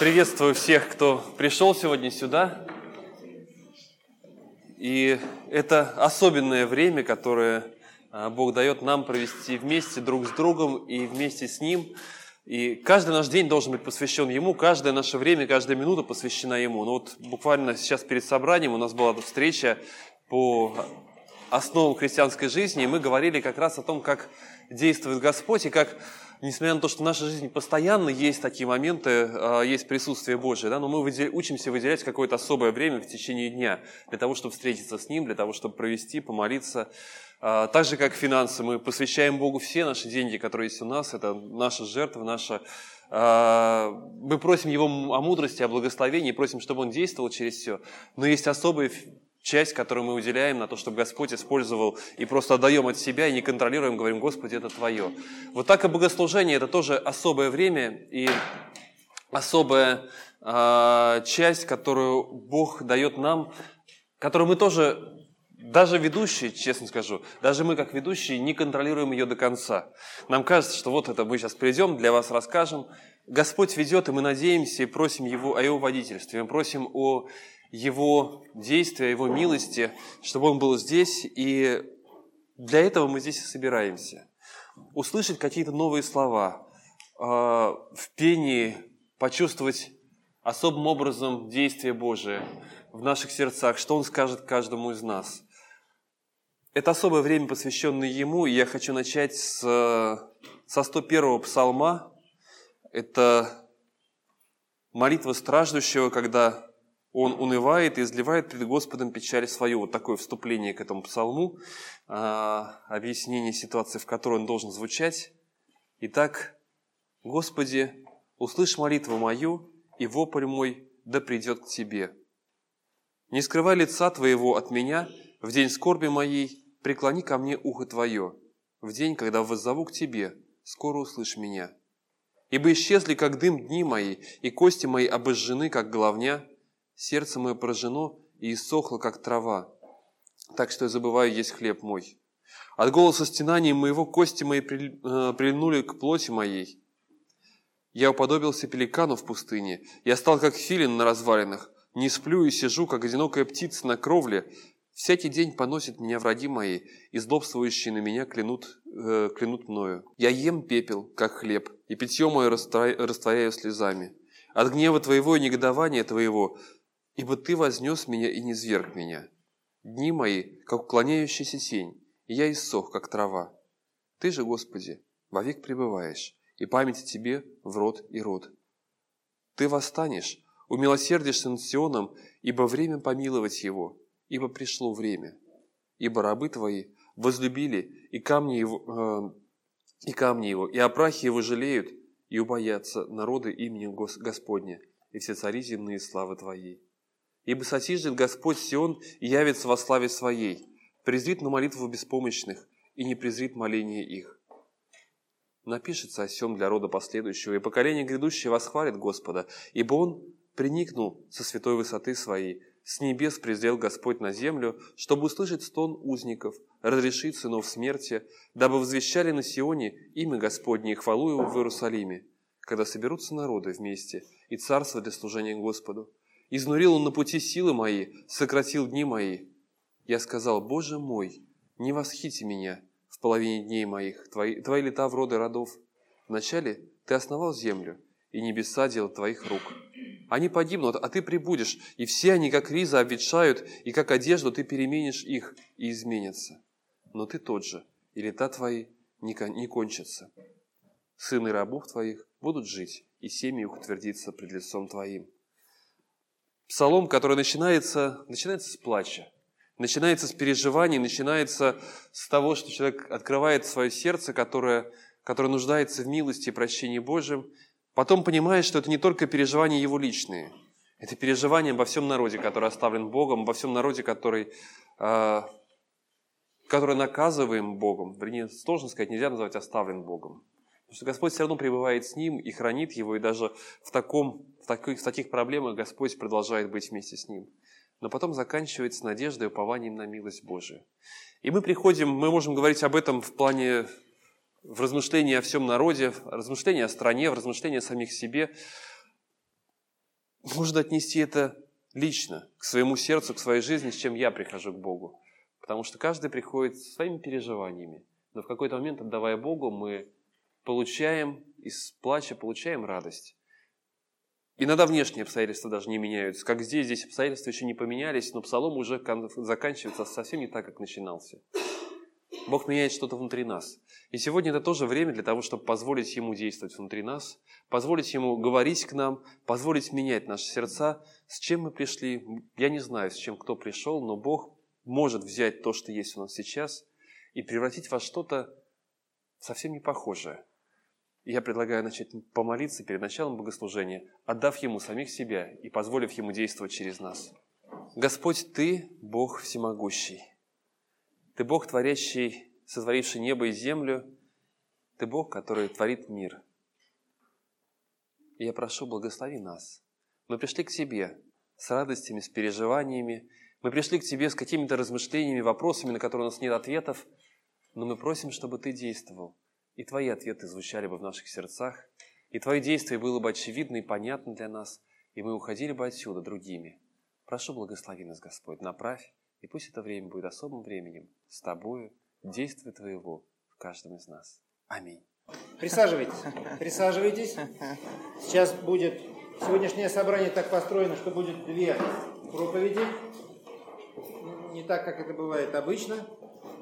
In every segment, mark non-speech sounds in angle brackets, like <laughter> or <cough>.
Приветствую всех, кто пришел сегодня сюда. И это особенное время, которое а, Бог дает нам провести вместе друг с другом и вместе с Ним. И каждый наш день должен быть посвящен Ему, каждое наше время, каждая минута посвящена Ему. Но вот буквально сейчас перед собранием у нас была встреча по основам христианской жизни, и мы говорили как раз о том, как действует Господь и как несмотря на то, что в нашей жизни постоянно есть такие моменты, а, есть присутствие Божие, да, но мы учимся выделять какое-то особое время в течение дня для того, чтобы встретиться с Ним, для того, чтобы провести, помолиться. А, так же, как финансы, мы посвящаем Богу все наши деньги, которые есть у нас, это наша жертва, наша а, мы просим Его о мудрости, о благословении, просим, чтобы Он действовал через все. Но есть особые часть, которую мы уделяем на то, чтобы Господь использовал, и просто отдаем от себя, и не контролируем, говорим, Господи, это Твое. Вот так и богослужение – это тоже особое время и особая э, часть, которую Бог дает нам, которую мы тоже, даже ведущие, честно скажу, даже мы как ведущие не контролируем ее до конца. Нам кажется, что вот это мы сейчас придем, для вас расскажем. Господь ведет, и мы надеемся и просим Его о Его водительстве, мы просим о его действия, Его милости, чтобы Он был здесь. И для этого мы здесь и собираемся. Услышать какие-то новые слова, а, в пении почувствовать особым образом действие Божие в наших сердцах, что Он скажет каждому из нас. Это особое время, посвященное Ему, и я хочу начать с, со 101-го псалма. Это молитва страждущего, когда он унывает и изливает перед Господом печаль свою. Вот такое вступление к этому псалму, а, объяснение ситуации, в которой он должен звучать. Итак, Господи, услышь молитву мою, и вопль мой да придет к Тебе. Не скрывай лица Твоего от меня, в день скорби моей преклони ко мне ухо Твое, в день, когда воззову к Тебе, скоро услышь меня. Ибо исчезли, как дым, дни мои, и кости мои обожжены, как головня, Сердце мое поражено и иссохло, как трава, так что я забываю есть хлеб мой. От голоса стенаний моего кости мои э, прильнули к плоти моей. Я уподобился пеликану в пустыне. Я стал, как филин на развалинах. Не сплю и сижу, как одинокая птица на кровле. Всякий день поносят меня враги мои, и злобствующие на меня клянут, э, клянут мною. Я ем пепел, как хлеб, и питье мое растворяю слезами. От гнева твоего и негодования твоего Ибо Ты вознес меня и не зверг меня. Дни мои, как уклоняющаяся тень, и я иссох, как трава. Ты же, Господи, вовек пребываешь, и память Тебе в род и род. Ты восстанешь, умилосердишься над Сионом, ибо время помиловать его, ибо пришло время. Ибо рабы Твои возлюбили и камни его, э, и камни его, и опрахи его жалеют, и убоятся народы именем Господня, и все цари земные славы Твоей. Ибо сосиждет Господь Сион и явится во славе Своей, презрит на молитву беспомощных и не презрит моление их. Напишется о сем для рода последующего, и поколение грядущее восхвалит Господа, ибо Он приникнул со святой высоты Своей, с небес презрел Господь на землю, чтобы услышать стон узников, разрешить сынов смерти, дабы возвещали на Сионе имя Господне и хвалу Его в Иерусалиме, когда соберутся народы вместе и царство для служения Господу. Изнурил он на пути силы мои, сократил дни мои. Я сказал, Боже мой, не восхити меня в половине дней моих, твои, твои лета в роды родов. Вначале ты основал землю, и небеса дело твоих рук. Они погибнут, а ты прибудешь, и все они, как риза, обветшают, и как одежду ты переменишь их и изменятся. Но ты тот же, и лета твои не, не кончатся. Сыны рабов твоих будут жить, и семьи их утвердится пред лицом твоим. Псалом, который начинается, начинается с плача, начинается с переживаний, начинается с того, что человек открывает свое сердце, которое, которое нуждается в милости и прощении Божьем. Потом понимает, что это не только переживания его личные, это переживания обо всем народе, который оставлен Богом, обо всем народе, который, э, который наказываем Богом. Вернее, сложно сказать, нельзя назвать оставлен Богом. Потому что Господь все равно пребывает с ним и хранит его, и даже в, таком, в, таких, в таких проблемах Господь продолжает быть вместе с ним. Но потом заканчивается надеждой и упованием на милость Божию. И мы приходим, мы можем говорить об этом в плане в размышлении о всем народе, в размышлении о стране, в размышлении о самих себе. можно отнести это лично, к своему сердцу, к своей жизни, с чем я прихожу к Богу. Потому что каждый приходит своими переживаниями. Но в какой-то момент, отдавая Богу, мы получаем из плача, получаем радость. Иногда внешние обстоятельства даже не меняются. Как здесь, здесь обстоятельства еще не поменялись, но псалом уже заканчивается совсем не так, как начинался. Бог меняет что-то внутри нас. И сегодня это тоже время для того, чтобы позволить Ему действовать внутри нас, позволить Ему говорить к нам, позволить менять наши сердца. С чем мы пришли, я не знаю, с чем кто пришел, но Бог может взять то, что есть у нас сейчас, и превратить во что-то совсем не похожее. И я предлагаю начать помолиться перед началом богослужения, отдав Ему самих себя и позволив Ему действовать через нас. Господь, Ты – Бог всемогущий. Ты Бог, творящий, сотворивший небо и землю. Ты Бог, который творит мир. И я прошу, благослови нас. Мы пришли к Тебе с радостями, с переживаниями. Мы пришли к Тебе с какими-то размышлениями, вопросами, на которые у нас нет ответов. Но мы просим, чтобы Ты действовал – и Твои ответы звучали бы в наших сердцах, и Твои действия было бы очевидно и понятно для нас, и мы уходили бы отсюда другими. Прошу, благослови нас, Господь, направь, и пусть это время будет особым временем с Тобою, действия Твоего в каждом из нас. Аминь. Присаживайтесь, присаживайтесь. Сейчас будет, сегодняшнее собрание так построено, что будет две проповеди. Не так, как это бывает обычно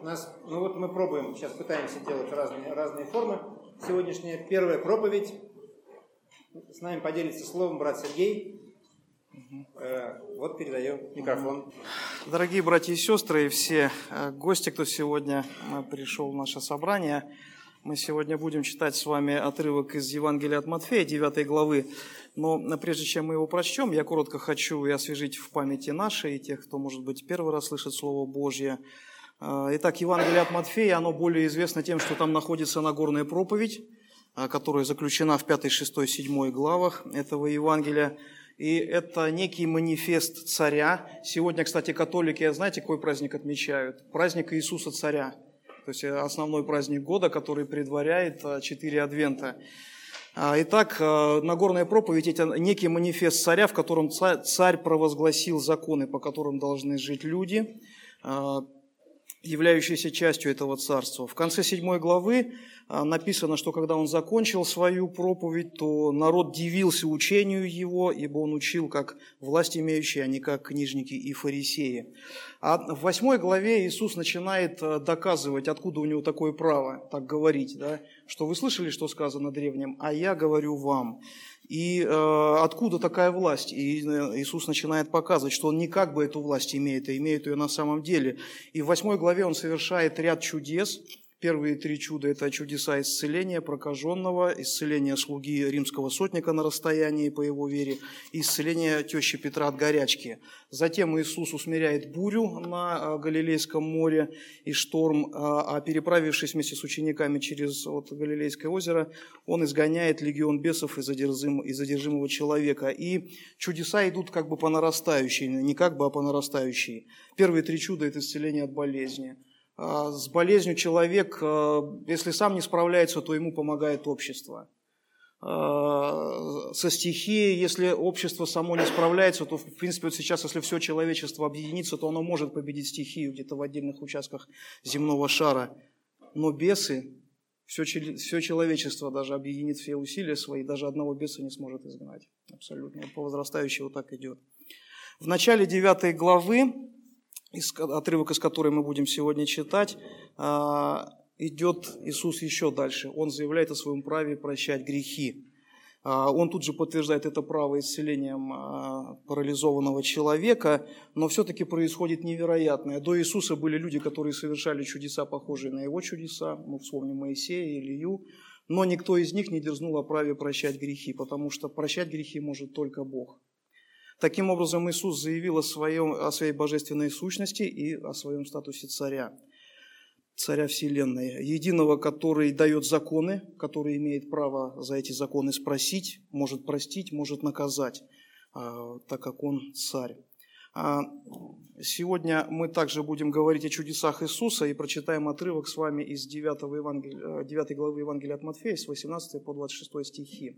нас, ну вот мы пробуем, сейчас пытаемся делать разные, разные формы. Сегодняшняя первая проповедь. С нами поделится словом брат Сергей. Э, вот передаю микрофон. Дорогие братья и сестры, и все э, гости, кто сегодня э, пришел в наше собрание, мы сегодня будем читать с вами отрывок из Евангелия от Матфея, 9 главы. Но прежде чем мы его прочтем, я коротко хочу и освежить в памяти нашей, и тех, кто, может быть, первый раз слышит Слово Божье, итак, Евангелие от Матфея, оно более известно тем, что там находится Нагорная проповедь, а, которая заключена в 5, 6, 7 главах этого Евангелия. И это некий манифест царя. Сегодня, кстати, католики, знаете, какой праздник отмечают? Праздник Иисуса Царя. То есть э, основной праздник года, который предваряет э, четыре адвента. А, итак, э, Нагорная проповедь – это некий манифест царя, в котором царь провозгласил законы, по которым должны жить люди являющейся частью этого царства. В конце седьмой главы а, написано, что когда он закончил свою проповедь, то народ дивился учению его, ибо он учил как власть имеющие, а не как книжники и фарисеи. А в восьмой главе Иисус начинает а, доказывать, откуда у него такое право так говорить, да? что вы слышали, что сказано древним, а я говорю вам. И э, откуда такая власть? И Иисус начинает показывать, что Он не как бы эту власть имеет, а имеет ее на самом деле. И в восьмой главе Он совершает ряд чудес, Первые три чуда – это чудеса исцеления прокаженного, исцеления слуги римского сотника на расстоянии по его вере и исцеление тещи Петра от горячки. Затем Иисус усмиряет бурю на а, Галилейском море и шторм, а, а переправившись вместе с учениками через вот, Галилейское озеро, он изгоняет легион бесов из задержимого человека. И чудеса идут как бы по нарастающей, не как бы, а по нарастающей. Первые три чуда – это исцеление от болезни – с болезнью человек, а, если сам не справляется, то ему помогает общество. А, со стихией, если общество само не справляется, то, в принципе, вот сейчас, если все человечество объединится, то оно может победить стихию где-то в отдельных участках земного шара. Но бесы, все, все человечество даже объединит все усилия свои, даже одного беса не сможет изгнать. Абсолютно. По возрастающей вот так идет. В начале 9 главы отрывок из которой мы будем сегодня читать, а, идет Иисус еще дальше. Он заявляет о своем праве прощать грехи. А, он тут же подтверждает это право исцелением а, парализованного человека, но все-таки происходит невероятное. До Иисуса были люди, которые совершали чудеса, похожие на его чудеса. Мы вспомним Моисея, Илью. Но никто из них не дерзнул о праве прощать грехи, потому что прощать грехи может только Бог. Таким образом, Иисус заявил о, своем, о своей божественной сущности и о своем статусе царя, царя Вселенной, единого, который дает законы, который имеет право за эти законы спросить, может простить, может наказать, а, так как он царь. А, сегодня мы также будем говорить о чудесах Иисуса и прочитаем отрывок с вами из 9, Евангелия, 9 главы Евангелия от Матфея, с 18 по 26 стихи.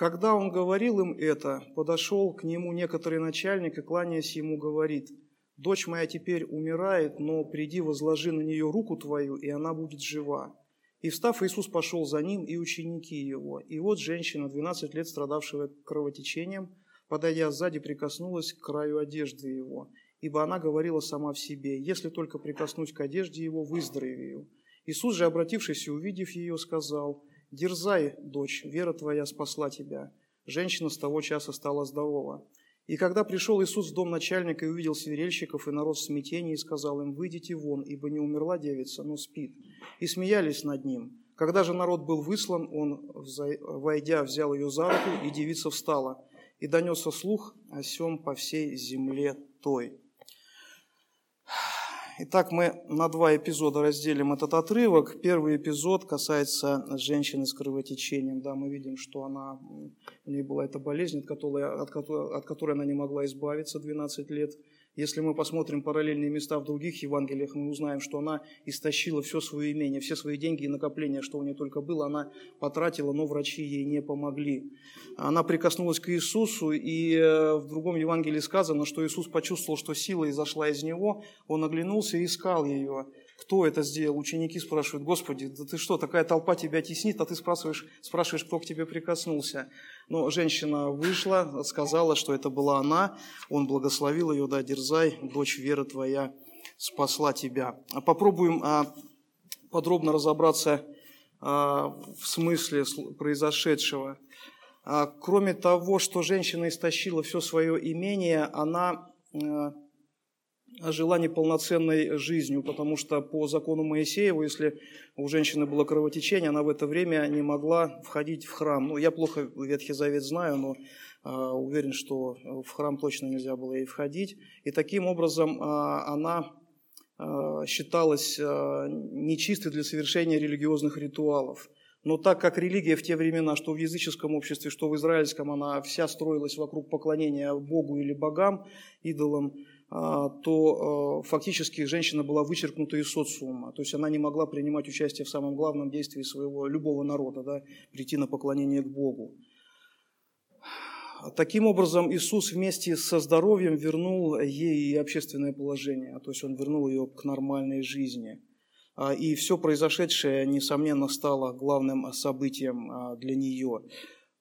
Когда он говорил им это, подошел к нему некоторый начальник и, кланяясь ему, говорит, «Дочь моя теперь умирает, но приди, возложи на нее руку твою, и она будет жива». И встав, Иисус пошел за ним и ученики его. И вот женщина, 12 лет страдавшая кровотечением, подойдя сзади, прикоснулась к краю одежды его, ибо она говорила сама в себе, «Если только прикоснусь к одежде его, выздоровею». Иисус же, обратившись и увидев ее, сказал, «Дерзай, дочь, вера твоя спасла тебя». Женщина с того часа стала здорова. И когда пришел Иисус в дом начальника и увидел свирельщиков и народ в смятении, сказал им, «Выйдите вон, ибо не умерла девица, но спит». И смеялись над ним. Когда же народ был выслан, он, войдя, взял ее за руку, и девица встала. И донесся слух о сем по всей земле той. Итак, мы на два эпизода разделим этот отрывок. Первый эпизод касается женщины с кровотечением. Да, мы видим, что она, у нее была эта болезнь, от которой, от, которой, от которой она не могла избавиться 12 лет. Если мы посмотрим параллельные места в других Евангелиях, мы узнаем, что она истощила все свое имение, все свои деньги и накопления, что у нее только было, она потратила, но врачи ей не помогли. Она прикоснулась к Иисусу, и э, в другом Евангелии сказано, что Иисус почувствовал, что сила изошла из него, он оглянулся и искал ее кто это сделал? Ученики спрашивают, Господи, да ты что, такая толпа тебя теснит, а ты спрашиваешь, спрашиваешь, кто к тебе прикоснулся. Но женщина вышла, сказала, что это была она, он благословил ее, да, дерзай, дочь вера твоя спасла тебя. Попробуем а, подробно разобраться а, в смысле произошедшего. А, кроме того, что женщина истощила все свое имение, она жила неполноценной жизнью, потому что по закону Моисеева, если у женщины было кровотечение, она в это время не могла входить в храм. Ну, я плохо Ветхий Завет знаю, но э, уверен, что в храм точно нельзя было ей входить. И таким образом э, она э, считалась э, нечистой для совершения религиозных ритуалов. Но так как религия в те времена, что в языческом обществе, что в израильском, она вся строилась вокруг поклонения Богу или богам, идолам, то а, фактически женщина была вычеркнута из социума. То есть она не могла принимать участие в самом главном действии своего любого народа, да, прийти на поклонение к Богу. Таким образом, Иисус вместе со здоровьем вернул ей и общественное положение, то есть Он вернул ее к нормальной жизни. А, и все произошедшее, несомненно, стало главным событием для нее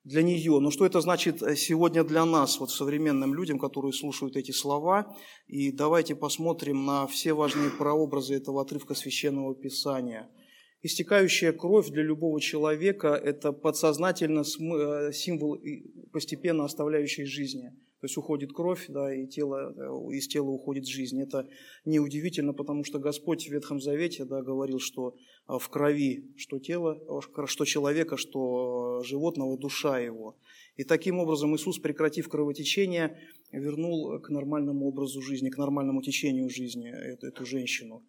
для нее. Но что это значит э, сегодня для нас, вот современным людям, которые слушают эти слова? И давайте посмотрим на все важные прообразы этого отрывка Священного Писания. Истекающая кровь для любого человека – это подсознательно э, символ постепенно оставляющей жизни – то есть уходит кровь, да, и тело, э, из тела уходит жизнь. Это неудивительно, потому что Господь в Ветхом Завете да, говорил, что в крови что тело, что человека, что животного, душа его. И таким образом Иисус, прекратив кровотечение, вернул к нормальному образу жизни, к нормальному течению жизни эту, эту женщину.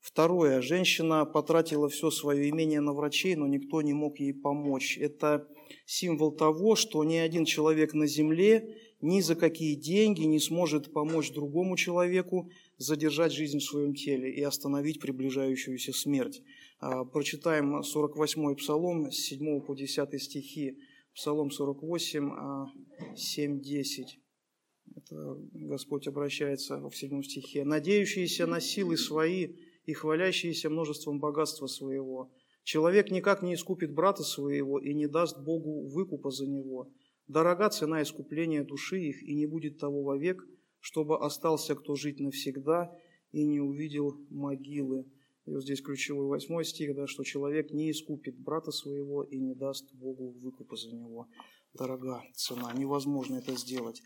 Второе. Женщина потратила все свое имение на врачей, но никто не мог ей помочь. Это символ того, что ни один человек на земле ни за какие деньги не сможет помочь другому человеку задержать жизнь в своем теле и остановить приближающуюся смерть. А, прочитаем 48-й псалом с 7 по 10 стихи. Псалом 48, 7, 10. Это Господь обращается в 7 стихе. «Надеющиеся на силы свои и хвалящиеся множеством богатства своего. Человек никак не искупит брата своего и не даст Богу выкупа за него. Дорога цена искупления души их, и не будет того вовек, чтобы остался кто жить навсегда и не увидел могилы. И вот здесь ключевой восьмой стих, да, что человек не искупит брата своего и не даст Богу выкупа за него. Дорога цена, невозможно это сделать.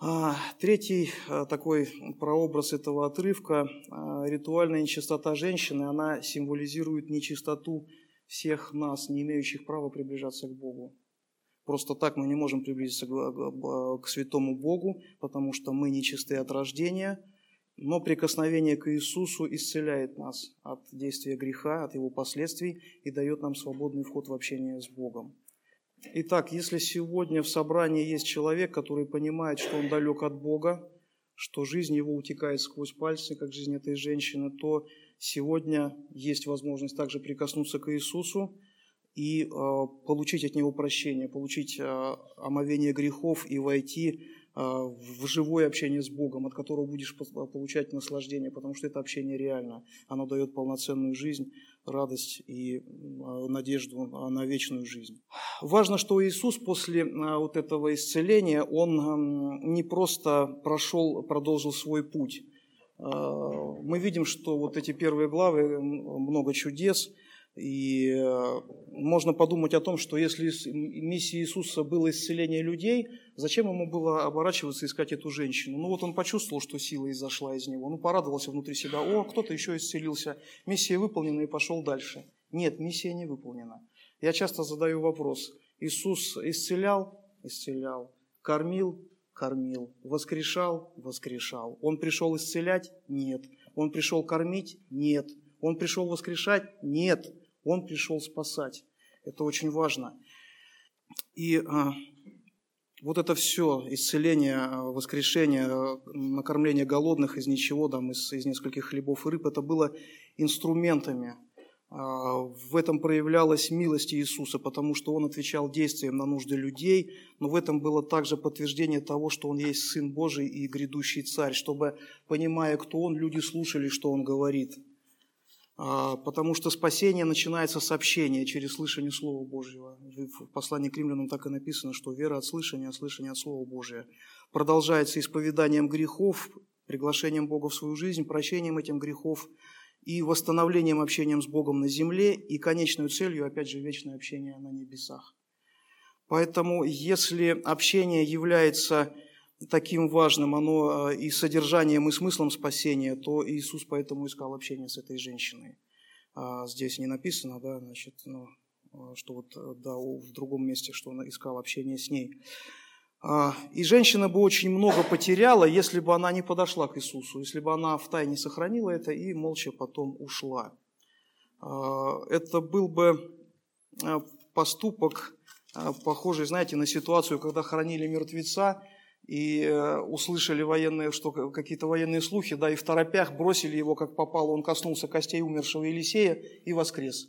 А, третий а, такой прообраз этого отрывка а, – ритуальная нечистота женщины, она символизирует нечистоту всех нас, не имеющих права приближаться к Богу. Просто так мы не можем приблизиться к, к святому Богу, потому что мы нечисты от рождения, но прикосновение к Иисусу исцеляет нас от действия греха, от его последствий и дает нам свободный вход в общение с Богом. Итак, если сегодня в собрании есть человек, который понимает, что он далек от Бога, что жизнь его утекает сквозь пальцы, как жизнь этой женщины, то сегодня есть возможность также прикоснуться к Иисусу и получить от Него прощение, получить омовение грехов и войти в живое общение с Богом, от которого будешь получать наслаждение, потому что это общение реально. Оно дает полноценную жизнь, радость и надежду на вечную жизнь. Важно, что Иисус после вот этого исцеления, Он не просто прошел, продолжил свой путь, а, мы видим, что вот эти первые главы, много чудес, и э, можно подумать о том, что если миссия Иисуса была исцеление людей, зачем ему было оборачиваться и искать эту женщину? Ну вот он почувствовал, что сила изошла из него, он порадовался внутри себя, о, кто-то еще исцелился, миссия выполнена и пошел дальше. Нет, миссия не выполнена. Я часто задаю вопрос, Иисус исцелял? Исцелял. Кормил? кормил. Воскрешал? Воскрешал. Он пришел исцелять? Нет. Он пришел кормить? Нет. Он пришел воскрешать? Нет. Он пришел спасать. Это очень важно. И а, вот это все, исцеление, а, воскрешение, а, накормление голодных из ничего, там, из, из нескольких хлебов и рыб, это было инструментами в этом проявлялась милость Иисуса, потому что Он отвечал действием на нужды людей, но в этом было также подтверждение того, что Он есть Сын Божий и грядущий Царь, чтобы, понимая, кто Он, люди слушали, что Он говорит. А, потому что спасение начинается с общения через слышание Слова Божьего. В послании к римлянам так и написано, что вера от слышания, а слышание от Слова Божия. Продолжается исповеданием грехов, приглашением Бога в свою жизнь, прощением этим грехов – и восстановлением общения с Богом на земле, и конечной целью, опять же, вечное общение на небесах. Поэтому, если общение является таким важным, оно э, и содержанием, и смыслом спасения, то Иисус поэтому искал общение с этой женщиной. А здесь не написано, да, значит, ну, э, что вот, э, да, в другом месте, что он искал общение с ней. А, и женщина бы очень много потеряла, если бы она не подошла к Иисусу, если бы она в тайне сохранила это и молча потом ушла. А, это был бы а, поступок, похожий, знаете, на ситуацию, когда хоронили мертвеца, и э, услышали военные, что какие-то военные слухи, да, и в торопях бросили его, как попало, он коснулся костей умершего Елисея и воскрес.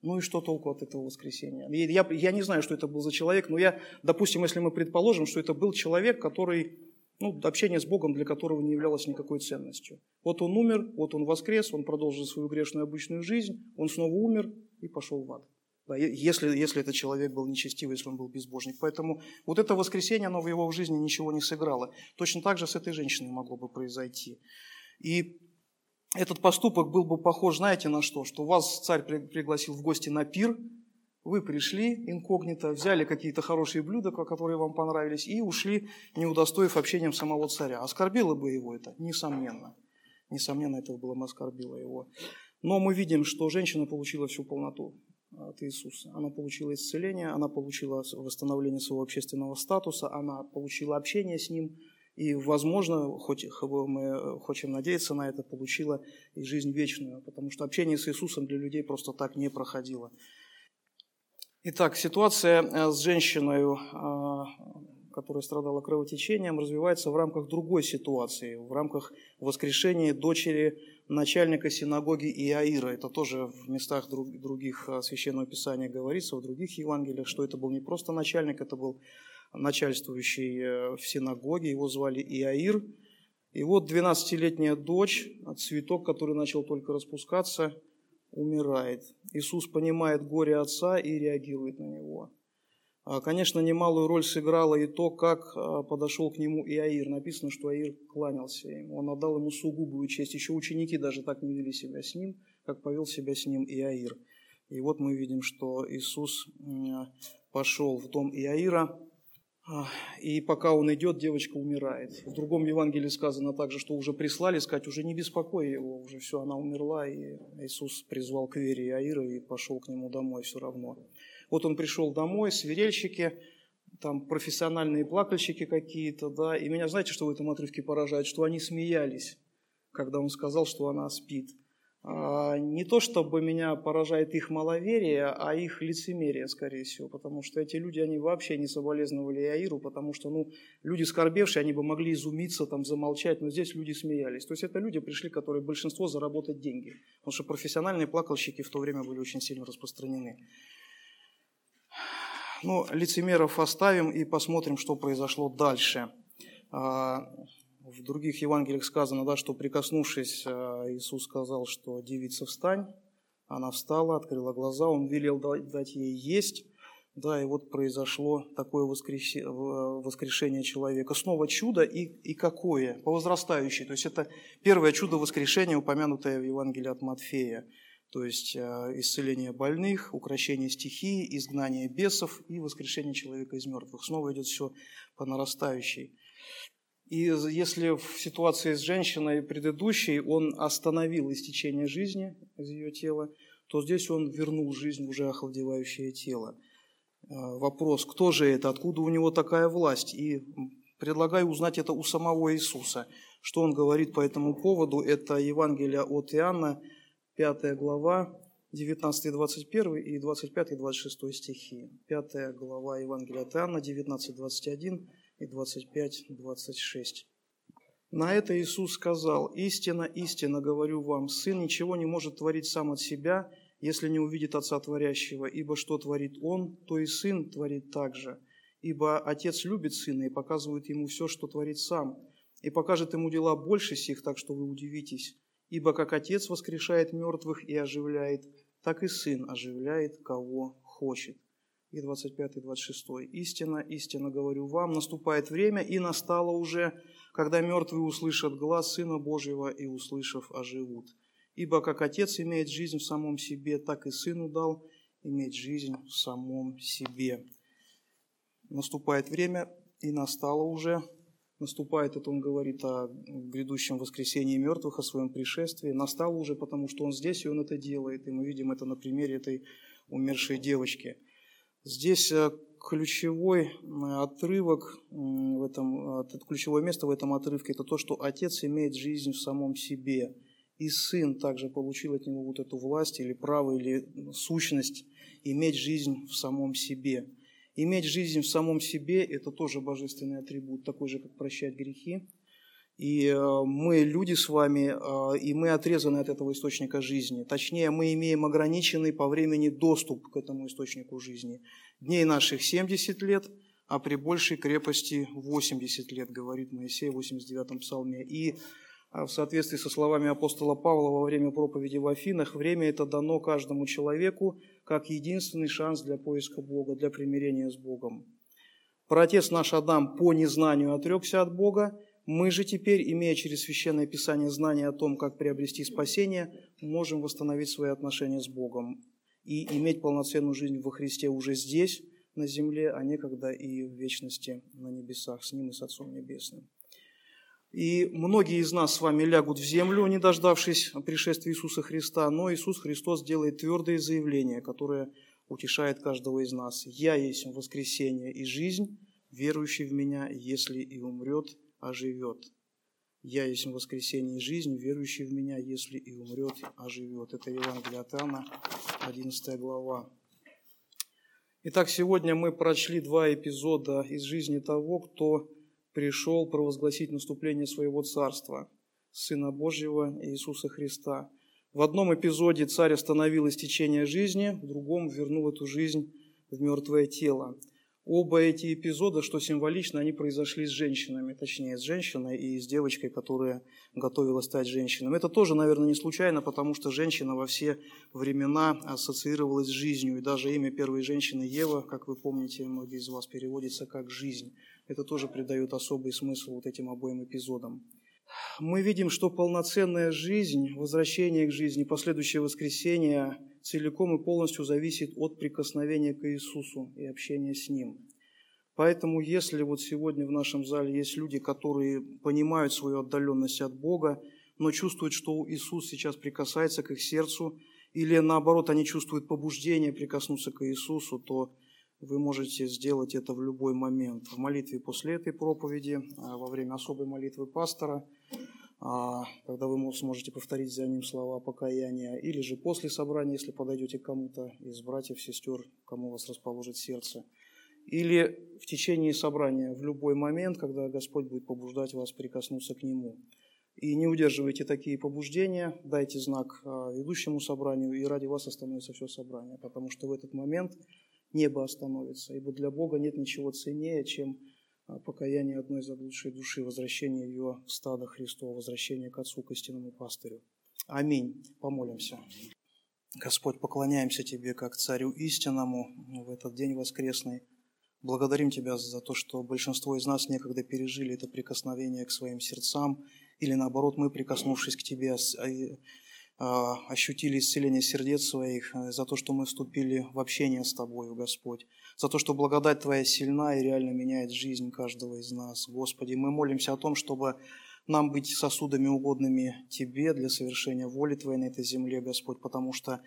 Ну и что толку от этого воскресения? Я, я не знаю, что это был за человек, но я, допустим, если мы предположим, что это был человек, который, ну, общение с Богом для которого не являлось никакой ценностью. Вот он умер, вот он воскрес, он продолжил свою грешную обычную жизнь, он снова умер и пошел в ад. Если, если этот человек был нечестивый, если он был безбожник. Поэтому вот это воскресение, оно в его жизни ничего не сыграло. Точно так же с этой женщиной могло бы произойти. И этот поступок был бы похож, знаете, на что? Что вас царь пригласил в гости на пир, вы пришли инкогнито, взяли какие-то хорошие блюда, которые вам понравились, и ушли, не удостоив общением самого царя. Оскорбило бы его это? Несомненно. Несомненно, это было бы оскорбило его. Но мы видим, что женщина получила всю полноту от Иисуса. Она получила исцеление, она получила восстановление своего общественного статуса, она получила общение с Ним – и, возможно, хоть мы хотим надеяться на это, получила и жизнь вечную, потому что общение с Иисусом для людей просто так не проходило. Итак, ситуация э, с женщиной, э, которая страдала кровотечением, развивается в рамках другой ситуации, в рамках воскрешения дочери начальника синагоги Иаира. Это тоже в местах других э, священного писания говорится, в других Евангелиях, что это был не просто начальник, это был начальствующий э, в синагоге, его звали Иаир. И вот 12-летняя дочь, цветок, который начал только распускаться, умирает. Иисус понимает горе отца и реагирует на него. А, конечно, немалую роль сыграло и то, как а, подошел к нему Иаир. Написано, что Аир кланялся ему, он отдал ему сугубую честь. Еще ученики даже так не вели себя с ним, как повел себя с ним Иаир. И вот мы видим, что Иисус пошел в дом Иаира, и пока он идет, девочка умирает. В другом Евангелии сказано также, что уже прислали сказать, уже не беспокой его, уже все, она умерла, и Иисус призвал к вере Иаира и пошел к нему домой все равно. Вот он пришел домой, свирельщики, там профессиональные плакальщики какие-то, да, и меня, знаете, что в этом отрывке поражает? Что они смеялись, когда он сказал, что она спит – а, не то чтобы меня поражает их маловерие, а их лицемерие, скорее всего, потому что эти люди, они вообще не соболезновали Иаиру, потому что, ну, люди скорбевшие, они бы могли изумиться, там, замолчать, но здесь люди смеялись. То есть это люди пришли, которые большинство заработать деньги, потому что профессиональные плакальщики в то время были очень сильно распространены. Ну, лицемеров оставим и посмотрим, что произошло дальше. А, в других Евангелиях сказано, да, что прикоснувшись, а, Иисус сказал, что девица встань. Она встала, открыла глаза, Он велел дать ей есть. Да, и вот произошло такое воскрешение человека. Снова чудо и, и какое? По возрастающей. То есть это первое чудо воскрешения, упомянутое в Евангелии от Матфея. То есть а, исцеление больных, украшение стихии, изгнание бесов и воскрешение человека из мертвых. Снова идет все по нарастающей. И если в ситуации с женщиной предыдущей он остановил истечение жизни из ее тела, то здесь он вернул жизнь уже охладевающее тело. А, вопрос, кто же это, откуда у него такая власть? И предлагаю узнать это у самого Иисуса. Что он говорит по этому поводу? Это Евангелие от Иоанна, 5 глава, 19 21 и 25 и 26 стихи. 5 глава Евангелия от Иоанна, 19, 21 и 25, 26. На это Иисус сказал, «Истина, истина говорю вам, Сын ничего не может творить сам от себя, если не увидит Отца Творящего, ибо что творит Он, то и Сын творит также. Ибо Отец любит Сына и показывает Ему все, что творит Сам, и покажет Ему дела больше сих, так что вы удивитесь. Ибо как Отец воскрешает мертвых и оживляет, так и Сын оживляет, кого хочет и 25 и 26. «Истина, истина говорю вам, наступает время, и настало уже, когда мертвые услышат глаз Сына Божьего и, услышав, оживут. Ибо как Отец имеет жизнь в самом себе, так и Сыну дал иметь жизнь в самом себе». Наступает время, и настало уже, наступает, это он говорит о грядущем воскресении мертвых, о своем пришествии, настало уже, потому что он здесь, и он это делает, и мы видим это на примере этой умершей девочки – Здесь э, ключевой э, отрывок в этом, ключевое место в этом отрывке – это то, что Отец имеет жизнь в самом себе, и Сын также получил от Него вот эту власть или право, или сущность иметь жизнь в самом себе. Иметь жизнь в самом себе – это тоже божественный атрибут, такой же, как прощать грехи. И э, мы люди с вами, э, и мы отрезаны от этого источника жизни. Точнее, мы имеем ограниченный по времени доступ к этому источнику жизни. Дней наших 70 лет, а при большей крепости 80 лет, говорит Моисей в 89-м псалме. И в соответствии со словами апостола Павла во время проповеди в Афинах, время это дано каждому человеку как единственный шанс для поиска Бога, для примирения с Богом. Протец наш Адам по незнанию отрекся от Бога, мы же теперь, имея через Священное Писание знание о том, как приобрести спасение, можем восстановить свои отношения с Богом и иметь полноценную жизнь во Христе уже здесь, на земле, а некогда и в вечности на небесах с Ним и с Отцом Небесным. И многие из нас с вами лягут в землю, не дождавшись пришествия Иисуса Христа, но Иисус Христос делает твердое заявление, которое утешает каждого из нас. «Я есть воскресение и жизнь, верующий в Меня, если и умрет, оживет. Я есть воскресение и жизнь, верующий в Меня, если и умрет, оживет. Это Евангелие от Иоанна, 11 глава. Итак, сегодня мы прочли два эпизода из жизни того, кто пришел провозгласить наступление своего царства, Сына Божьего Иисуса Христа. В одном эпизоде царь остановил истечение жизни, в другом вернул эту жизнь в мертвое тело. Оба эти эпизода, что символично, они произошли с женщинами, точнее, с женщиной и с девочкой, которая готовила стать женщиной. Это тоже, наверное, не случайно, потому что женщина во все времена ассоциировалась с жизнью. И даже имя первой женщины Ева, как вы помните, многие из вас переводится как «жизнь». Это тоже придает особый смысл вот этим обоим эпизодам. Мы видим, что полноценная жизнь, возвращение к жизни, последующее воскресение – целиком и полностью зависит от прикосновения к Иисусу и общения с Ним. Поэтому, если вот сегодня в нашем зале есть люди, которые понимают свою отдаленность от Бога, но чувствуют, что Иисус сейчас прикасается к их сердцу, или наоборот, они чувствуют побуждение прикоснуться к Иисусу, то вы можете сделать это в любой момент. В молитве после этой проповеди, а, во время особой молитвы пастора – а, когда вы сможете повторить за ним слова покаяния, или же после собрания, если подойдете к кому-то из братьев, сестер, кому вас расположит сердце, или в течение собрания, в любой момент, когда Господь будет побуждать вас прикоснуться к Нему. И не удерживайте такие побуждения, дайте знак а, ведущему собранию, и ради вас остановится все собрание, потому что в этот момент небо остановится, ибо для Бога нет ничего ценнее, чем а, покаяние одной заблудшей души, возвращение ее в стадо Христова, возвращение к Отцу, к истинному пастырю. Аминь. Помолимся. Господь, поклоняемся Тебе как Царю истинному в этот день воскресный. Благодарим Тебя за то, что большинство из нас некогда пережили это прикосновение к своим сердцам, или наоборот, мы, прикоснувшись к Тебе, а, ощутили исцеление сердец своих, э, за то, что мы вступили в общение с Тобою, Господь, за то, что благодать Твоя сильна и реально меняет жизнь каждого из нас. Господи, мы молимся о том, чтобы нам быть сосудами угодными Тебе для совершения воли Твоей на этой земле, Господь, потому что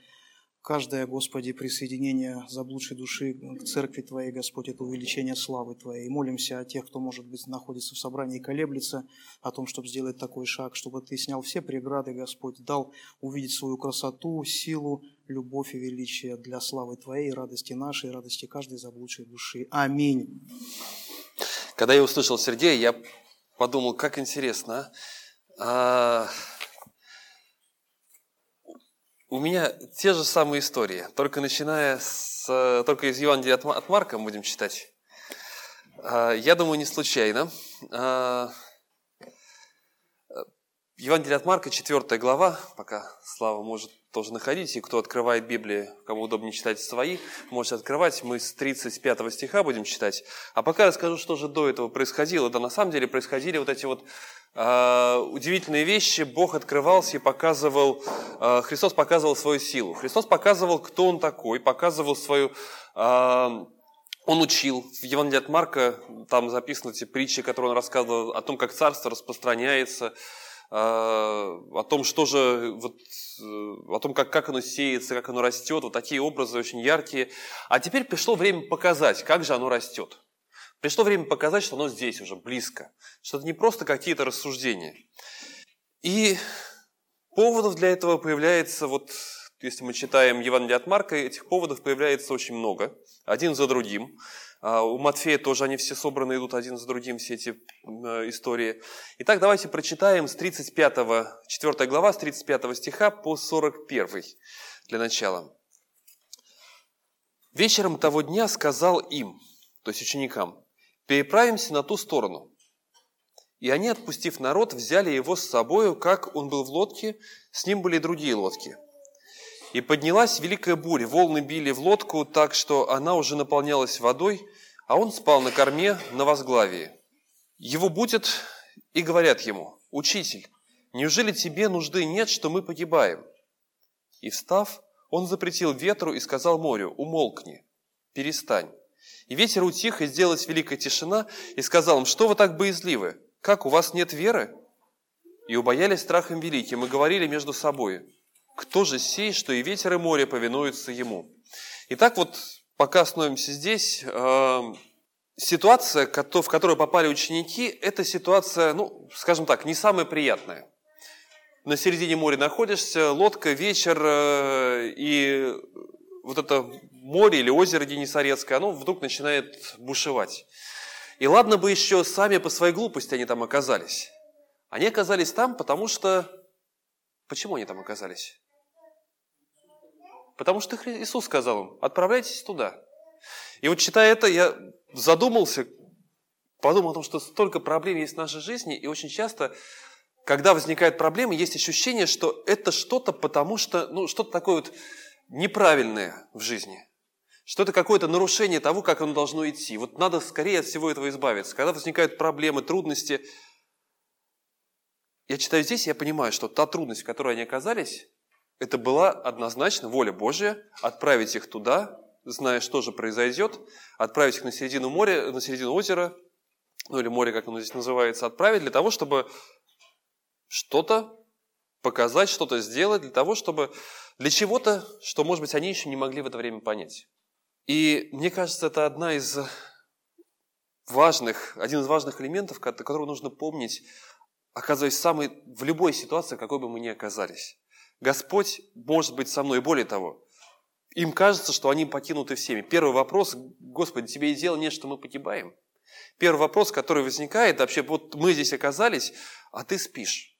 Каждое, Господи, присоединение заблудшей души к Церкви Твоей, Господь, это увеличение славы Твоей. И молимся о тех, кто, может быть, находится в собрании и колеблется, о том, чтобы сделать такой шаг, чтобы Ты снял все преграды, Господь, дал увидеть свою красоту, силу, любовь и величие для славы Твоей, радости нашей, радости каждой заблудшей души. Аминь. Когда я услышал Сергея, я подумал, как интересно, а? У меня те же самые истории, только начиная с, только из Евангелия от, Марка будем читать. А, я думаю, не случайно. А, Евангелие от Марка, 4 глава, пока Слава может тоже находить, и кто открывает Библию, кому удобнее читать свои, можете открывать. Мы с 35 стиха будем читать. А пока расскажу, что же до этого происходило. Да на самом деле происходили вот эти вот а, удивительные вещи Бог открывался и показывал, а, Христос показывал свою силу. Христос показывал, кто Он такой, показывал свою... А, он учил. В Евангелии от Марка там записаны эти притчи, которые он рассказывал о том, как царство распространяется, о том, что же, вот, э, о том, как, как оно сеется, как оно растет. Вот такие образы очень яркие. А теперь пришло время показать, как же оно растет. Пришло время показать, что оно здесь уже, близко. Что это не просто какие-то рассуждения. И поводов для этого появляется, вот если мы читаем Евангелие от Марка, этих поводов появляется очень много, один за другим. А у Матфея тоже они все собраны, идут один за другим, все эти э, истории. Итак, давайте прочитаем с 35, 4 глава, с 35 стиха по 41 для начала. «Вечером того дня сказал им, то есть ученикам, переправимся на ту сторону. И они, отпустив народ, взяли его с собою, как он был в лодке, с ним были другие лодки. И поднялась великая буря, волны били в лодку так, что она уже наполнялась водой, а он спал на корме на возглавии. Его будят и говорят ему, «Учитель, неужели тебе нужды нет, что мы погибаем?» И встав, он запретил ветру и сказал морю, «Умолкни, перестань». И ветер утих, и сделалась великая тишина, и сказал им, что вы так боязливы? Как, у вас нет веры? И убоялись страхом великим, и говорили между собой, кто же сей, что и ветер, и море повинуются ему? Итак, вот пока остановимся здесь, э, ситуация, в которую попали ученики, это ситуация, ну, скажем так, не самая приятная. На середине моря находишься, лодка, вечер, э, и вот это море или озеро Денисорецкое, оно вдруг начинает бушевать. И ладно бы еще сами по своей глупости они там оказались. Они оказались там, потому что... Почему они там оказались? Потому что Иисус сказал им, отправляйтесь туда. И вот читая это, я задумался, подумал о том, что столько проблем есть в нашей жизни, и очень часто, когда возникают проблемы, есть ощущение, что это что-то потому что, ну, что-то такое вот неправильное в жизни что это какое-то нарушение того, как оно должно идти. Вот надо скорее от всего этого избавиться. Когда возникают проблемы, трудности, я читаю здесь, я понимаю, что та трудность, в которой они оказались, это была однозначно воля Божья отправить их туда, зная, что же произойдет, отправить их на середину моря, на середину озера, ну или море, как оно здесь называется, отправить для того, чтобы что-то показать, что-то сделать, для того, чтобы для чего-то, что, может быть, они еще не могли в это время понять. И мне кажется, это одна из важных, один из важных элементов, который нужно помнить, оказываясь в, самой, в любой ситуации, какой бы мы ни оказались. Господь может быть со мной. Более того, им кажется, что они покинуты всеми. Первый вопрос, Господи, тебе и дела нет, что мы погибаем. Первый вопрос, который возникает, вообще, вот мы здесь оказались, а ты спишь.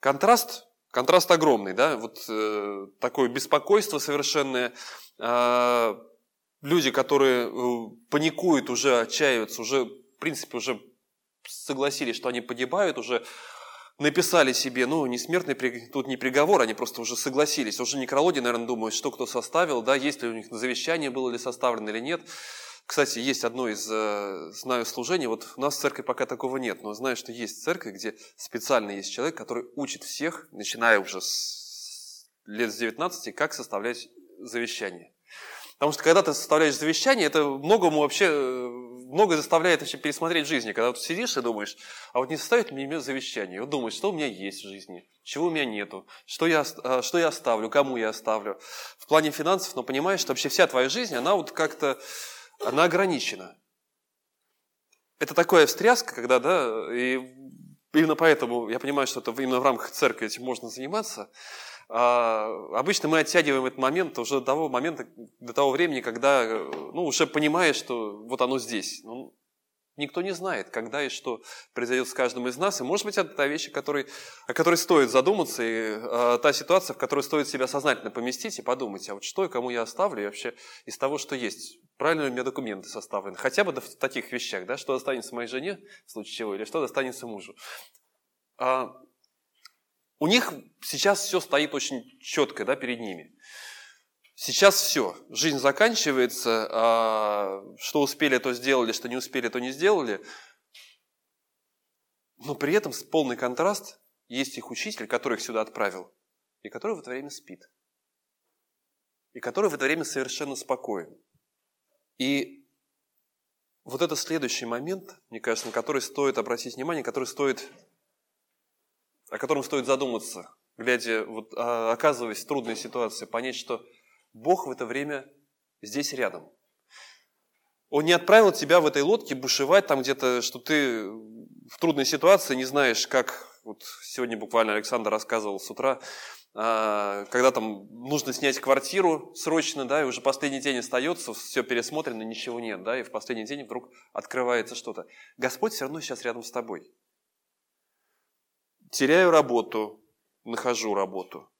Контраст, контраст огромный, да, вот э, такое беспокойство совершенное, э, люди, которые э, паникуют, уже отчаиваются, уже, в принципе, уже согласились, что они погибают, уже написали себе, ну, не смертный, тут не приговор, они просто уже согласились. Уже некрологи, наверное, думают, что кто составил, да, есть ли у них завещание, было ли составлено или нет. Кстати, есть одно из, э, знаю, служений, вот у нас в церкви пока такого нет, но знаю, что есть церковь, где специально есть человек, который учит всех, начиная уже с лет с 19, как составлять завещание. Потому что когда ты составляешь завещание, это многому вообще, э, много заставляет вообще пересмотреть жизнь. Когда ты сидишь и думаешь, а вот не составит мне завещание. Вот думаешь, что у меня есть в жизни, чего у меня нету, что я, э, что я оставлю, кому я оставлю. В плане финансов, но понимаешь, что вообще вся твоя жизнь, она вот как-то, она ограничена. Это такая встряска, когда, да, и именно поэтому я понимаю, что это именно в рамках церкви этим можно заниматься. А, обычно мы оттягиваем этот момент уже до того момента, до того времени, когда ну, уже понимаешь, что вот оно здесь. Ну, никто не знает, когда и что произойдет с каждым из нас. И может быть, это та вещь, о которой, о которой стоит задуматься, и а, та ситуация, в которой стоит себя сознательно поместить и подумать, а вот что и кому я оставлю, и вообще из того, что есть. Правильно ли у меня документы составлены? Хотя бы в таких вещах, да, что достанется моей жене, в случае чего, или что достанется мужу. А, у них сейчас все стоит очень четко да, перед ними. Сейчас все, жизнь заканчивается, а что успели, то сделали, что не успели, то не сделали. Но при этом полный контраст есть их учитель, который их сюда отправил, и который в это время спит. И который в это время совершенно спокоен. И вот это следующий момент, мне кажется, на который стоит обратить внимание, который стоит о котором стоит задуматься, глядя, вот, а, оказываясь в трудной ситуации, понять, что Бог в это время здесь рядом. Он не отправил тебя в этой лодке бушевать там где-то, что ты в трудной ситуации не знаешь, как... Вот сегодня буквально Александр рассказывал с утра, а, когда там нужно снять квартиру срочно, да, и уже последний день остается, все пересмотрено, ничего нет, да, и в последний день вдруг открывается что-то. Господь все равно сейчас рядом с тобой теряю работу, нахожу работу.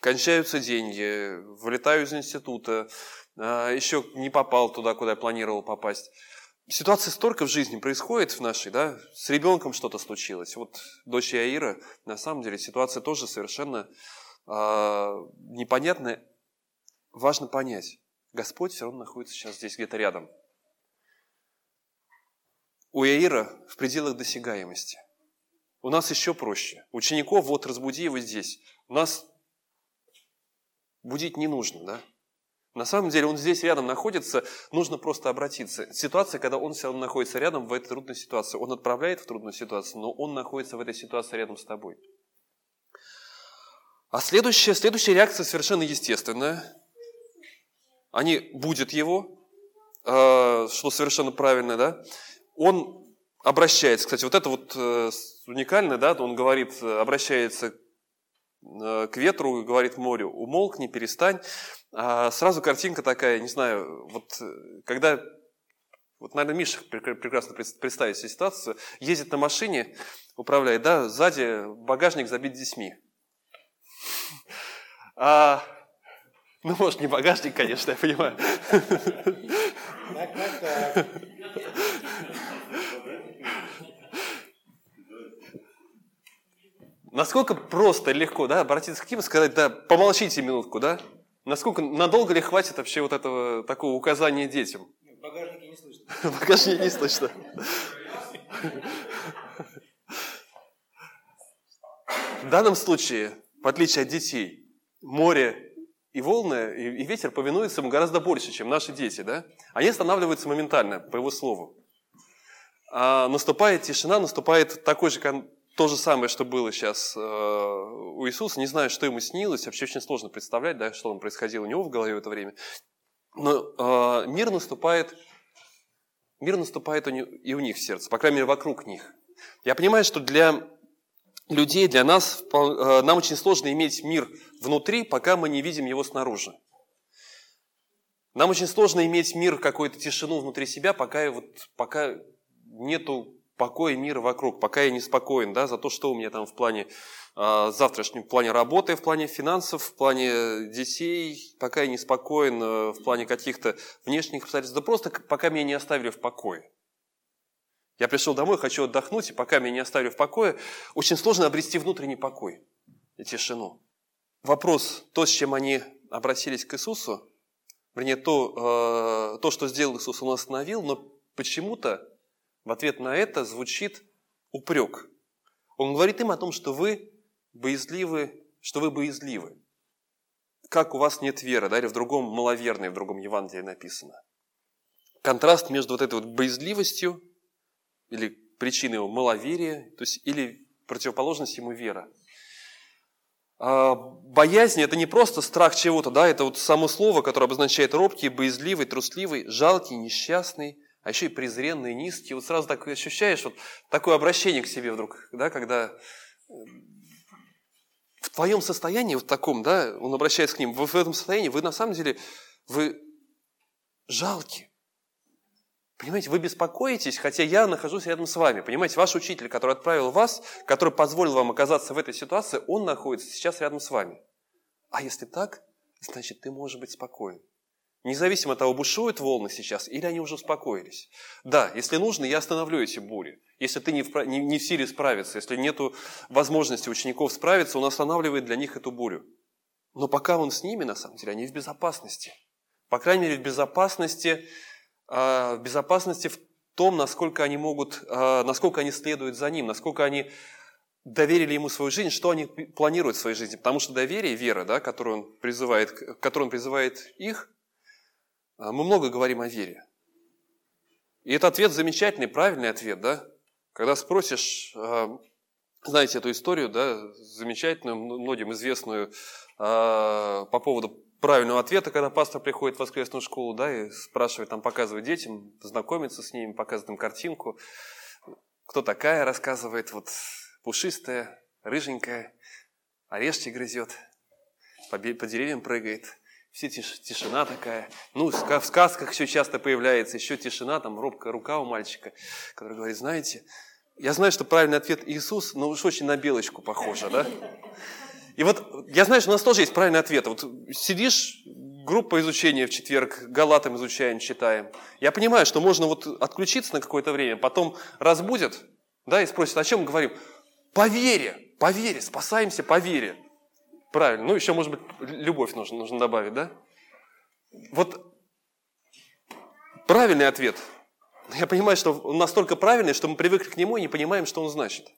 Кончаются деньги, вылетаю из института, а, еще не попал туда, куда я планировал попасть. Ситуация столько в жизни происходит в нашей, да, с ребенком что-то случилось. Вот дочь Яира, на самом деле, ситуация тоже совершенно э, непонятная. Важно понять, Господь все равно находится сейчас здесь где-то рядом. У Яира в пределах досягаемости. У нас еще проще. Учеников вот разбуди его здесь. Нас будить не нужно, да? На самом деле он здесь рядом находится, нужно просто обратиться. Ситуация, когда он все равно находится рядом в этой трудной ситуации. Он отправляет в трудную ситуацию, но он находится в этой ситуации рядом с тобой. А следующая, следующая реакция совершенно естественная. Они будут его, э, что совершенно правильно, да? Он обращается. Кстати, вот это вот э, уникально, да, он говорит, обращается э, к ветру, говорит морю, умолкни, перестань. А сразу картинка такая, не знаю, вот э, когда, вот, наверное, Миша прекрасно представить себе ситуацию, ездит на машине, управляет, да, сзади багажник забит детьми. А, ну, может, не багажник, конечно, я понимаю. Насколько просто и легко, да, обратиться к ним и сказать, да, помолчите минутку, да? Насколько, надолго ли хватит вообще вот этого такого указания детям? В багажнике не слышно. <laughs> В багажнике не слышно. В данном случае, в отличие от детей, море и волны, и ветер повинуются ему гораздо больше, чем наши дети, да? Они останавливаются моментально, по его слову. А наступает тишина, наступает такой же то же самое, что было сейчас э, у Иисуса. Не знаю, что ему снилось. Вообще очень сложно представлять, да, что там происходило у него в голове в это время. Но э, мир наступает, мир наступает и у них в сердце, по крайней мере, вокруг них. Я понимаю, что для людей, для нас, э, нам очень сложно иметь мир внутри, пока мы не видим его снаружи. Нам очень сложно иметь мир, какую-то тишину внутри себя, пока, вот, пока нету покой и мир вокруг, пока я не спокоен, да, за то, что у меня там в плане э, завтрашнем, в плане работы, в плане финансов, в плане детей, пока я не спокоен э, в плане каких-то внешних обстоятельств, да просто пока меня не оставили в покое. Я пришел домой, хочу отдохнуть, и пока меня не оставили в покое, очень сложно обрести внутренний покой и тишину. Вопрос, то, с чем они обратились к Иисусу, вернее, то, э, то что сделал Иисус, он остановил, но почему-то в ответ на это звучит упрек. Он говорит им о том, что вы боязливы, что вы боязливы. Как у вас нет веры, да, или в другом маловерной, в другом Евангелии написано. Контраст между вот этой вот боязливостью или причиной его маловерия, то есть или противоположность ему вера. А боязнь – это не просто страх чего-то, да, это вот само слово, которое обозначает робкий, боязливый, трусливый, жалкий, несчастный, а еще и презренный, низкий. Вот сразу так ощущаешь вот такое обращение к себе вдруг, да, когда э, в твоем состоянии, вот таком, да, он обращается к ним, в этом состоянии, вы на самом деле, вы жалки. Понимаете, вы беспокоитесь, хотя я нахожусь рядом с вами. Понимаете, ваш учитель, который отправил вас, который позволил вам оказаться в этой ситуации, он находится сейчас рядом с вами. А если так, значит, ты можешь быть спокоен. Независимо от того, бушуют волны сейчас или они уже успокоились. Да, если нужно, я остановлю эти бури. Если ты не в, не, не в силе справиться, если нет возможности учеников справиться, он останавливает для них эту бурю. Но пока он с ними, на самом деле, они в безопасности. По крайней мере, в безопасности, э, в безопасности в том, насколько они могут, э, насколько они следуют за ним, насколько они доверили ему свою жизнь, что они планируют в своей жизни. Потому что доверие, вера, да, которую он призывает, которую он призывает их, мы много говорим о вере. И этот ответ замечательный, правильный ответ, да? Когда спросишь, а, знаете эту историю, да, замечательную, многим известную а, по поводу правильного ответа, когда пастор приходит в воскресную школу, да, и спрашивает, там, показывает детям, знакомится с ними, показывает им картинку. Кто такая, рассказывает, вот пушистая, рыженькая, орешки грызет, по, по деревьям прыгает – все тиш, тишина такая. Ну, в сказках все часто появляется, еще тишина, там робкая рука у мальчика, который говорит, знаете, я знаю, что правильный ответ Иисус, но уж очень на белочку похоже, да? И вот я знаю, что у нас тоже есть правильный ответ. Вот сидишь, группа изучения в четверг, галатам изучаем, читаем. Я понимаю, что можно вот отключиться на какое-то время, потом разбудят, да, и спросят, о чем мы говорим? По вере, по вере, спасаемся по вере. Правильно. Ну, еще, может быть, любовь нужно, нужно добавить, да? Вот правильный ответ. Я понимаю, что он настолько правильный, что мы привыкли к нему и не понимаем, что он значит.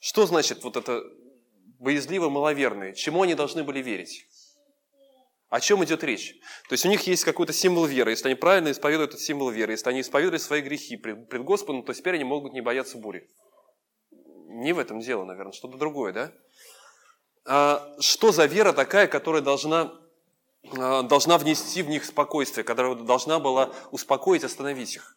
Что значит вот это боязливо маловерные? Чему они должны были верить? О чем идет речь? То есть у них есть какой-то символ веры. Если они правильно исповедуют этот символ веры, если они исповедуют свои грехи пред, пред Господом, то теперь они могут не бояться бури. Не в этом дело, наверное, что-то другое, да? А, что за вера такая, которая должна, а, должна внести в них спокойствие, которая должна была успокоить, остановить их.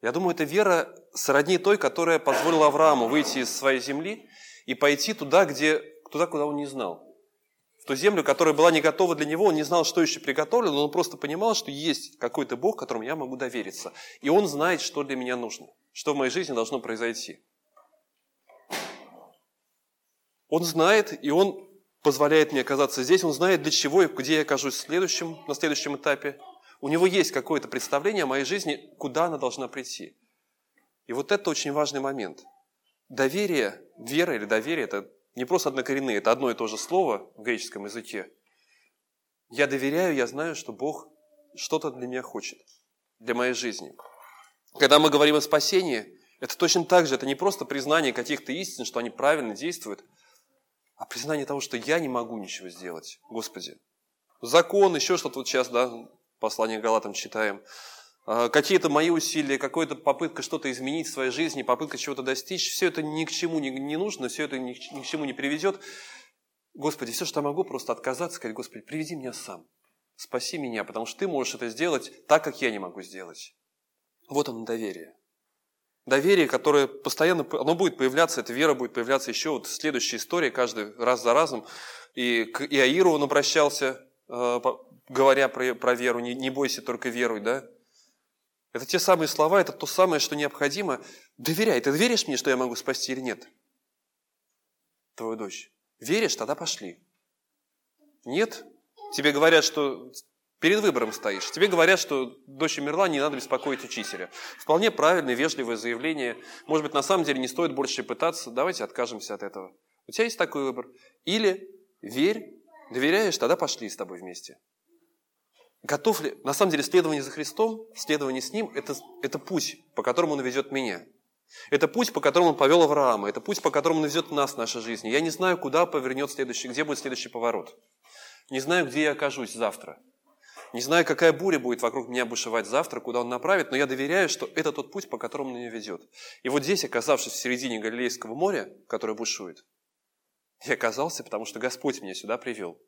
Я думаю, это вера сродни той, которая позволила Аврааму выйти из своей земли и пойти туда, где, туда, куда он не знал. В ту землю, которая была не готова для него, он не знал, что еще приготовлено, но он просто понимал, что есть какой-то Бог, которому я могу довериться. И он знает, что для меня нужно, что в моей жизни должно произойти. Он знает, и Он позволяет мне оказаться здесь. Он знает, для чего и где я окажусь следующем, на следующем этапе. У него есть какое-то представление о моей жизни, куда она должна прийти. И вот это очень важный момент. Доверие, вера или доверие – это не просто однокоренные, это одно и то же слово в греческом языке. Я доверяю, я знаю, что Бог что-то для меня хочет, для моей жизни. Когда мы говорим о спасении, это точно так же, это не просто признание каких-то истин, что они правильно действуют – а признание того, что я не могу ничего сделать. Господи, закон, еще что-то вот сейчас, да, послание Галатам читаем. А, какие-то мои усилия, какая-то попытка что-то изменить в своей жизни, попытка чего-то достичь, все это ни к чему не, нужно, все это ни, ни к чему не приведет. Господи, все, что я могу, просто отказаться, сказать, Господи, приведи меня сам, спаси меня, потому что Ты можешь это сделать так, как я не могу сделать. Вот оно доверие. Доверие, которое постоянно, оно будет появляться, эта вера будет появляться еще вот в следующей истории, каждый раз за разом. И к Иаиру он обращался, э, говоря про, про веру, не, не бойся, только веруй, да? Это те самые слова, это то самое, что необходимо. Доверяй. Ты веришь мне, что я могу спасти или нет? Твою дочь. Веришь? Тогда пошли. Нет? Тебе говорят, что перед выбором стоишь. Тебе говорят, что дочь умерла, не надо беспокоить учителя. Вполне правильное, вежливое заявление. Может быть, на самом деле не стоит больше пытаться. Давайте откажемся от этого. У тебя есть такой выбор. Или верь, доверяешь, тогда пошли с тобой вместе. Готов ли, на самом деле, следование за Христом, следование с Ним, это, это путь, по которому Он ведет меня. Это путь, по которому Он повел Авраама. Это путь, по которому Он ведет нас в нашей жизни. Я не знаю, куда повернет следующий, где будет следующий поворот. Не знаю, где я окажусь завтра. Не знаю, какая буря будет вокруг меня бушевать завтра, куда он направит, но я доверяю, что это тот путь, по которому он меня ведет. И вот здесь, оказавшись в середине Галилейского моря, которое бушует, я оказался, потому что Господь меня сюда привел.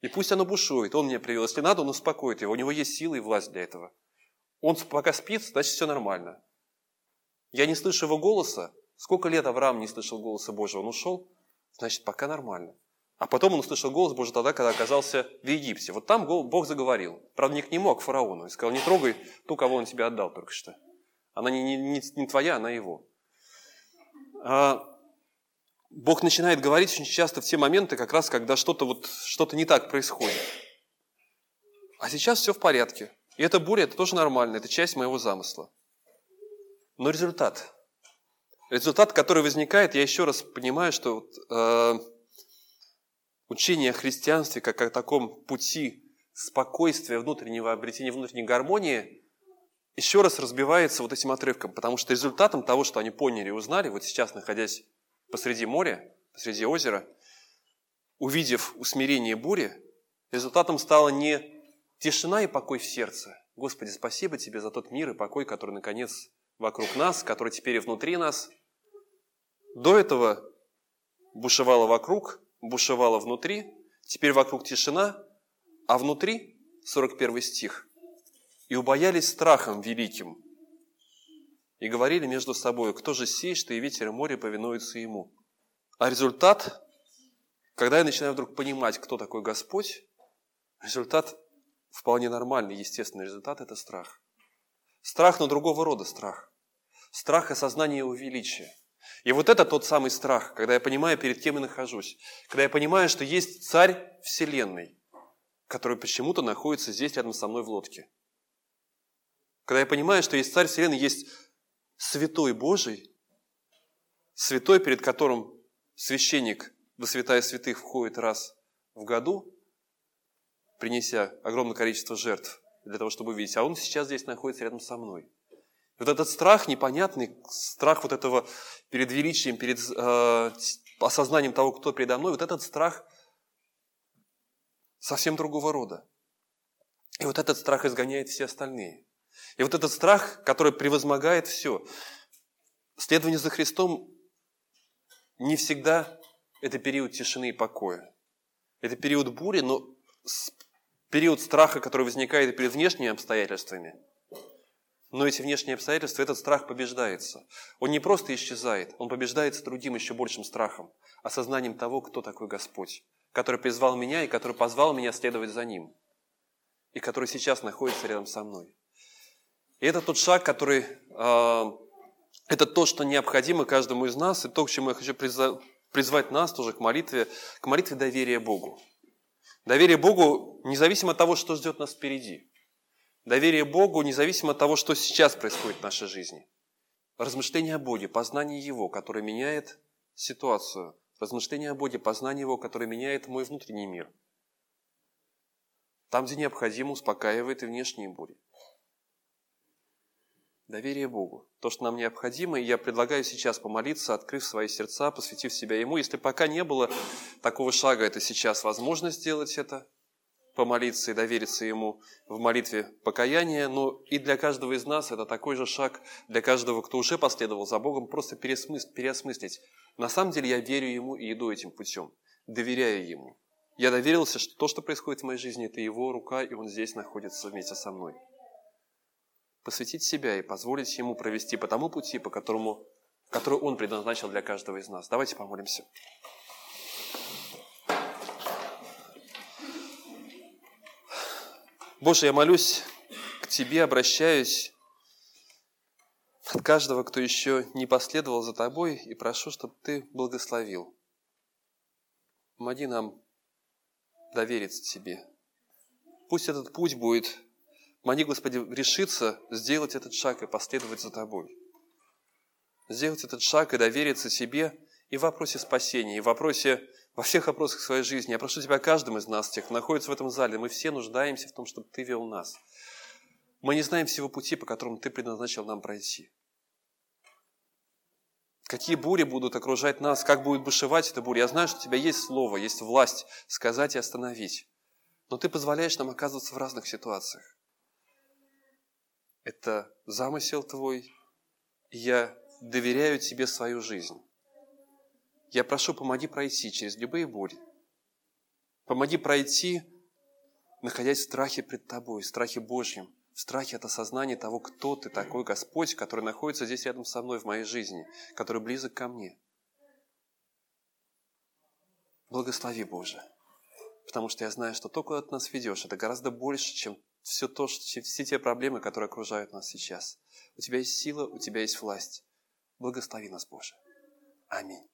И пусть оно бушует, он меня привел. Если надо, он успокоит его. У него есть сила и власть для этого. Он пока спит, значит, все нормально. Я не слышу его голоса. Сколько лет Авраам не слышал голоса Божьего? Он ушел, значит, пока нормально. А потом он услышал голос Божий тогда, когда оказался в Египте. Вот там Бог заговорил. Правда, не к нему, а к фараону. И сказал, не трогай ту, кого он тебе отдал только что. Она не, не, не твоя, она его. А Бог начинает говорить очень часто в те моменты, как раз когда что-то вот, что не так происходит. А сейчас все в порядке. И эта буря, это тоже нормально, это часть моего замысла. Но результат. Результат, который возникает, я еще раз понимаю, что вот, э, учение о христианстве как о таком пути спокойствия, внутреннего обретения внутренней гармонии, еще раз разбивается вот этим отрывком, потому что результатом того, что они поняли и узнали, вот сейчас находясь посреди моря, посреди озера, увидев усмирение бури, результатом стала не тишина и покой в сердце. Господи, спасибо Тебе за тот мир и покой, который, наконец, вокруг нас, который теперь и внутри нас. До этого бушевало вокруг, бушевало внутри, теперь вокруг тишина, а внутри, 41 стих, «И убоялись страхом великим, и говорили между собой, кто же сей, что и ветер и море повинуются ему». А результат, когда я начинаю вдруг понимать, кто такой Господь, результат вполне нормальный, естественный результат – это страх. Страх, но другого рода страх. Страх осознания его величия. И вот это тот самый страх, когда я понимаю, перед кем я нахожусь. Когда я понимаю, что есть царь Вселенной, который почему-то находится здесь рядом со мной в лодке. Когда я понимаю, что есть царь Вселенной, есть святой Божий, святой, перед которым священник во святая святых входит раз в году, принеся огромное количество жертв для того, чтобы увидеть, а он сейчас здесь находится рядом со мной. Вот этот страх непонятный, страх вот этого перед величием, перед э, осознанием того, кто передо мной, вот этот страх совсем другого рода. И вот этот страх изгоняет все остальные. И вот этот страх, который превозмогает все. Следование за Христом не всегда это период тишины и покоя. Это период бури, но период страха, который возникает перед внешними обстоятельствами – но эти внешние обстоятельства, этот страх побеждается. Он не просто исчезает, он побеждается другим еще большим страхом, осознанием того, кто такой Господь, который призвал меня и который позвал меня следовать за Ним, и который сейчас находится рядом со мной. И это тот шаг, который, э, это то, что необходимо каждому из нас, и то, к чему я хочу призвать нас тоже к молитве, к молитве доверия Богу. Доверие Богу независимо от того, что ждет нас впереди. Доверие Богу независимо от того, что сейчас происходит в нашей жизни. Размышление о Боге, познание Его, которое меняет ситуацию. Размышление о Боге, познание Его, которое меняет мой внутренний мир. Там, где необходимо, успокаивает и внешние бури. Доверие Богу. То, что нам необходимо, и я предлагаю сейчас помолиться, открыв свои сердца, посвятив себя Ему. Если пока не было такого шага, это сейчас возможно сделать это – помолиться и довериться Ему в молитве покаяния, но и для каждого из нас это такой же шаг, для каждого, кто уже последовал за Богом, просто переосмыслить. переосмыслить. На самом деле я верю Ему и иду этим путем, доверяю Ему. Я доверился, что то, что происходит в моей жизни, это Его рука, и Он здесь находится вместе со мной. Посвятить себя и позволить Ему провести по тому пути, по которому, который Он предназначил для каждого из нас. Давайте помолимся. Боже, я молюсь к Тебе обращаюсь от каждого, кто еще не последовал за Тобой, и прошу, чтобы Ты благословил. Помоги нам довериться Тебе. Пусть этот путь будет, помоги, Господи, решиться сделать этот шаг и последовать за Тобой. Сделать этот шаг и довериться Тебе и в вопросе спасения, и в вопросе, во всех вопросах своей жизни. Я прошу Тебя каждым из нас, тех, кто находится в этом зале, мы все нуждаемся в том, чтобы Ты вел нас. Мы не знаем всего пути, по которому Ты предназначил нам пройти. Какие бури будут окружать нас, как будет бушевать эта буря. Я знаю, что у Тебя есть слово, есть власть сказать и остановить. Но Ты позволяешь нам оказываться в разных ситуациях. Это замысел Твой, и я доверяю Тебе свою жизнь. Я прошу, помоги пройти через любые бури. Помоги пройти, находясь в страхе пред Тобой, в страхе Божьем, в страхе от осознания того, кто Ты такой, Господь, который находится здесь рядом со мной в моей жизни, который близок ко мне. Благослови, Боже, потому что я знаю, что то, куда Ты нас ведешь, это гораздо больше, чем все, то, что, все те проблемы, которые окружают нас сейчас. У Тебя есть сила, у Тебя есть власть. Благослови нас, Боже. Аминь.